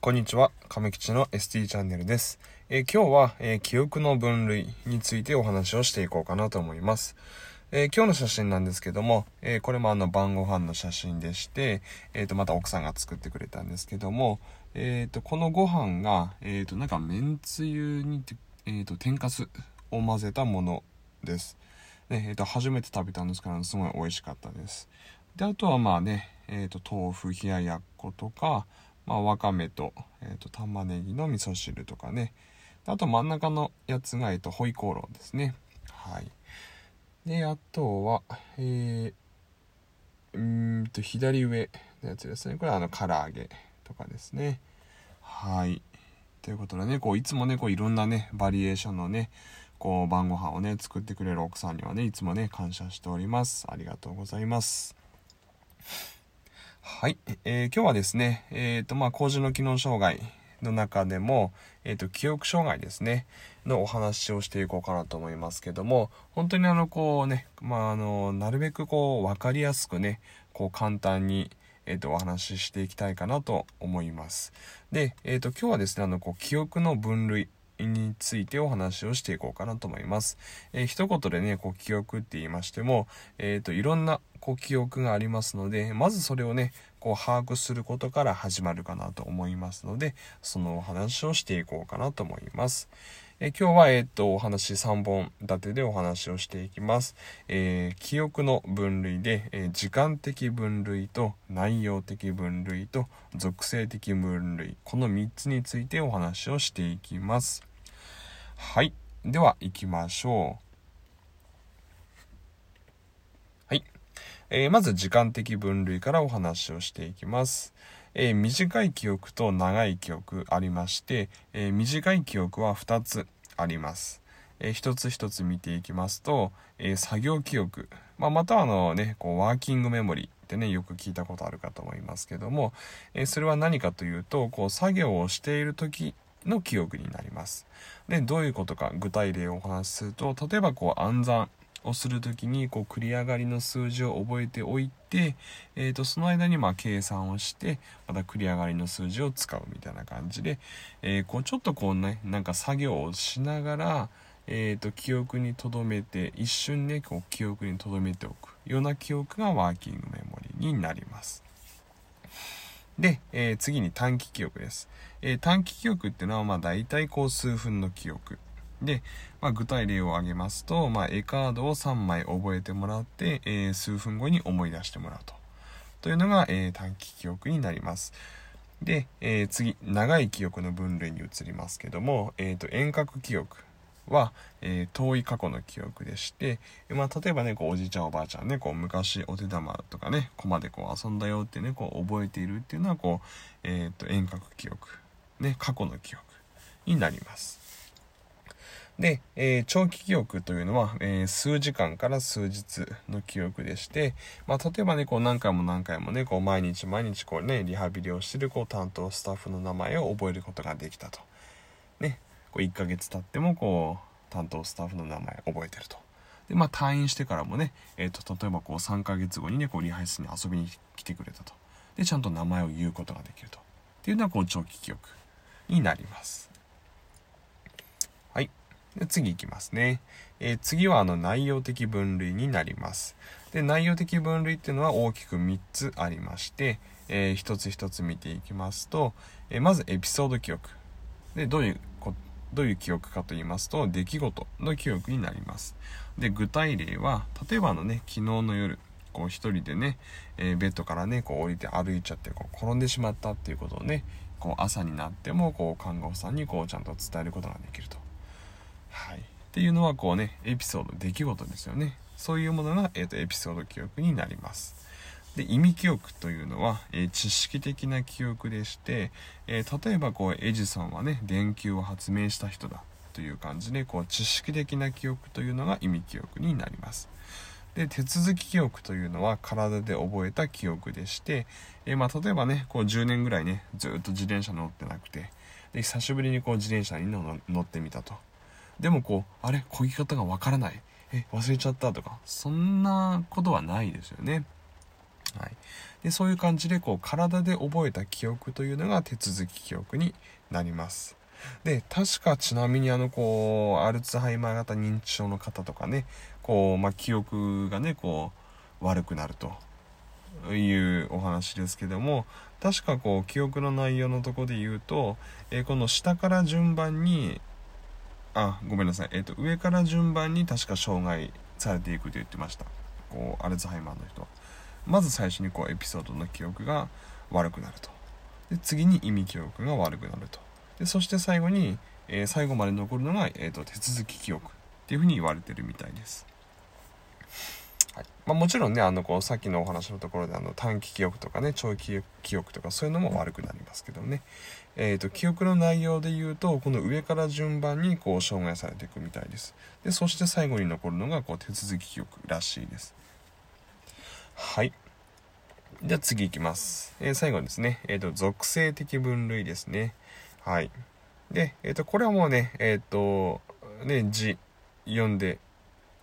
こんにちは、亀吉の ST チャンネルです。えー、今日は、えー、記憶の分類についてお話をしていこうかなと思います。えー、今日の写真なんですけども、えこれもあの晩ご飯の写真でして、えっ、と、また奥さんが作ってくれたんですけども、えっ、と、このご飯が、えっ、と、なんか、めんつゆに、えっ、と、天かすを混ぜたものです。ね、えっ、と、初めて食べたんですから、すごい美味しかったです。で、あとはまあね、えっ、と、豆腐冷ややっことか、まあ、わかめと、えっ、と、玉ねぎの味噌汁とかね。あと真ん中のやつが、えっ、と、ホイコーローですね。はい。で、あとは、えー、うんと、左上のやつですね。これはあの、唐揚げとかですね。はい。ということでね、こう、いつもね、こう、いろんなね、バリエーションのね、こう、晩ご飯をね、作ってくれる奥さんにはね、いつもね、感謝しております。ありがとうございます。はい。えー、今日はですね、えっ、ー、と、まあ、工事の機能障害の中でも、えっ、ー、と、記憶障害ですね、のお話をしていこうかなと思いますけども、本当にあの、こうね、まあ、あの、なるべくこう、わかりやすくね、こう、簡単に、えっ、と、お話ししていきたいかなと思います。で、えっ、と、今日はですね、あの、こう、記憶の分類、についてお話をしていこうかなと思います。えー、一言でね、こう記憶って言いましても、えっ、ー、と、いろんなこう記憶がありますので、まずそれをね、こう把握することから始まるかなと思いますので、そのお話をしていこうかなと思います。え今日は、えっ、と、お話3本立てでお話をしていきます。えー、記憶の分類で、えー、時間的分類と内容的分類と属性的分類、この3つについてお話をしていきます。はい。では、行きましょう。はい。えー、まず時間的分類からお話をしていきます。えー、短い記憶と長い記憶ありまして、えー、短い記憶は2つあります。えー、一つ一つ見ていきますと、え作業記憶、まあ、またあのね、こうワーキングメモリってね、よく聞いたことあるかと思いますけども、えそれは何かというと、こう作業をしている時の記憶になります。で、どういうことか具体例をお話しすると、例えばこう暗算をする時にこう繰り上がりの数字を覚えておいて、えー、とその間にま計算をしてまた繰り上がりの数字を使うみたいな感じで、えー、こうちょっとこうねなんか作業をしながら、えー、と記憶に留めて一瞬ねこう記憶に留めておくような記憶がワーキングメモリになります。で、えー、次に短期記憶です。えー、短期記憶っていうのは、まあ大体こう数分の記憶。で、まあ、具体例を挙げますと、まあ、絵カードを3枚覚えてもらって、えー、数分後に思い出してもらうと。というのが、えー、短期記憶になります。で、えー、次、長い記憶の分類に移りますけども、えーと、遠隔記憶は、えー、遠い過去の記憶でして、まあ、例えばね、こうおじいちゃんおばあちゃんね、こう昔お手玉とかね、駒でこう遊んだよってね、こう覚えているっていうのは、こう、えっ、と、遠隔記憶、ね、過去の記憶になります。で、えー、長期記憶というのは、えー、数時間から数日の記憶でして、まあ、例えばね、こう何回も何回もね、こう毎日毎日こうね、リハビリをしてるこう担当スタッフの名前を覚えることができたと。ね、こう1ヶ月経ってもこう、担当スタッフの名前覚えてると。で、まあ退院してからもね、え、ー、と、例えばこう3ヶ月後にね、こうリハ室に遊びに来てくれたと。で、ちゃんと名前を言うことができると。っていうのはこう長期記憶になります。はいで次いきますね。えー、次はあの内容的分類になります。で、内容的分類っていうのは大きく3つありまして、えー、一つ一つ見ていきますと、えー、まずエピソード記憶。で、どういう、どういう記憶かと言いますと、出来事の記憶になります。で、具体例は、例えばのね、昨日の夜、こう一人でね、えー、ベッドからね、こう降りて歩いちゃって、こう転んでしまったっていうことをね、こう朝になっても、こう看護婦さんにこうちゃんと伝えることができると。はい、っていうのはこうねエピソード出来事ですよねそういうものが、えーと、エピソード記憶になりますで意味記憶というのは、えー、知識的な記憶でして、えー、例えばこうエジソンはね電球を発明した人だという感じでこう知識的な記憶というのが意味記憶になりますで手続き記憶というのは体で覚えた記憶でして、えー、まあ、例えばねこう10年ぐらいねずっと自転車乗ってなくてで久しぶりにこう自転車に乗ってみたとでもこう、あれ漕ぎ方がわからない。え、忘れちゃったとか、そんなことはないですよね。はい。で、そういう感じで、こう、体で覚えた記憶というのが手続き記憶になります。で、確かちなみにあの、こう、アルツハイマー型認知症の方とかね、こう、まあ、記憶がね、こう、悪くなるというお話ですけども、確かこう、記憶の内容のとこで言うと、えー、この下から順番に、あ、ごめんなさい、えっ、ー、と、上から順番に確か障害されていくと言ってました。こう、アルツハイマーの人は。まず最初にこう、エピソードの記憶が悪くなると。で、次に意味記憶が悪くなると。でそして最後に、えー、最後まで残るのが、えーと、手続き記憶っていうふうに言われてるみたいです。はいまあ、もちろんねあのこうさっきのお話のところであの短期記憶とかね長期記憶とかそういうのも悪くなりますけどね、えーと、記憶の内容で言うとこの上から順番にこう障害されていくみたいですでそして最後に残るのがこう手続き記憶らしいですはいじゃあ次いきます、えー、最後ですね、えーと属性的分類ですねはい。で、えっ、ー、と、これはもうね、えっ、と、ね、字、読んで、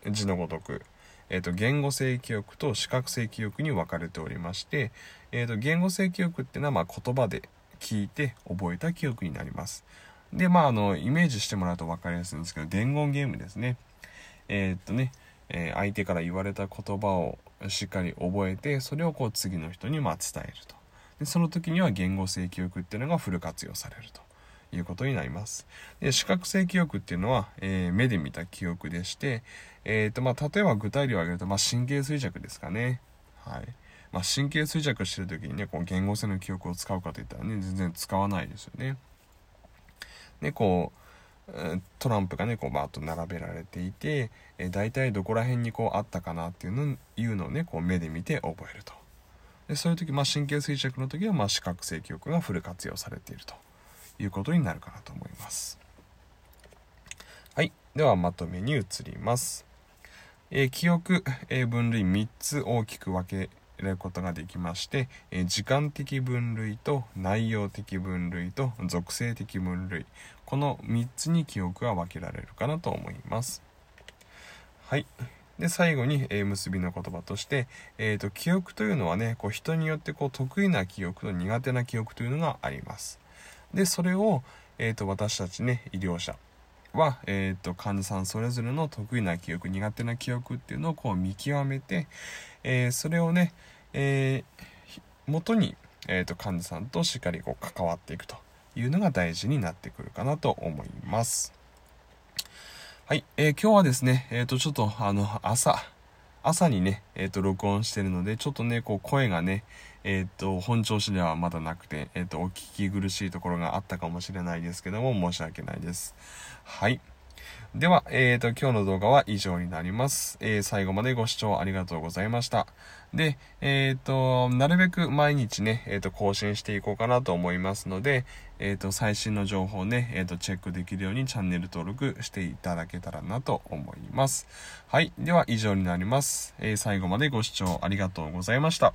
字のごとく、えっ、と、言語性記憶と視覚性記憶に分かれておりまして、えっ、と、言語性記憶っていうのは、まあ、言葉で聞いて覚えた記憶になります。で、まあ、あの、イメージしてもらうと分かりやすいんですけど、伝言ゲームですね。えっとね、え相手から言われた言葉をしっかり覚えて、それをこう次の人にま伝えると。で、その時には言語性記憶っていうのがフル活用されると。いうことになります。で視覚性記憶っていうのは、えー、目で見た記憶でして、えーとまあ、例えば具体例を挙げると、まあ、神経衰弱ですかね。はいまあ、神経衰弱してる時にねこう言語性の記憶を使うかといったらね全然使わないですよね。でこうトランプがねこうバーッと並べられていて、えー、大体どこら辺にこうあったかなっていうのいうのをねこう目で見て覚えると。でそういう時、まあ、神経衰弱の時は、まあ、視覚性記憶がフル活用されていると。いうことになるかなと思います。はい。ではまとめに移ります。えー、記憶、えー、分類3つ大きく分けることができまして、え、時間的分類と内容的分類と属性的分類この3つに記憶が分けられるかなと思います。はい。で最後に、え、結びの言葉として、えーと、記憶というのはねこう人によってこう得意な記憶と苦手な記憶というのがあります。でそれを、えーと、私たちね医療者は、えーと、患者さんそれぞれの得意な記憶苦手な記憶っていうのをこう見極めて、えー、それをね、えー、元に、えーと、患者さんとしっかりこう関わっていくというのが大事になってくるかなと思います。はい、えー、今日はですね、えっ、と、ちょっとあの、朝、朝にね、えっ、と、録音してるので、ちょっとね、こう、声がね、えっ、と、本調子ではまだなくて、えっ、と、お聞き苦しいところがあったかもしれないですけども、申し訳ないです。はい。では、えっ、と、今日の動画は以上になります。えー、最後までご視聴ありがとうございました。で、えっ、と、なるべく毎日ね、えっ、と、更新していこうかなと思いますので、えっ、と、最新の情報をね、えっ、と、チェックできるようにチャンネル登録していただけたらなと思います。はい。では、以上になります。え最後までご視聴ありがとうございました。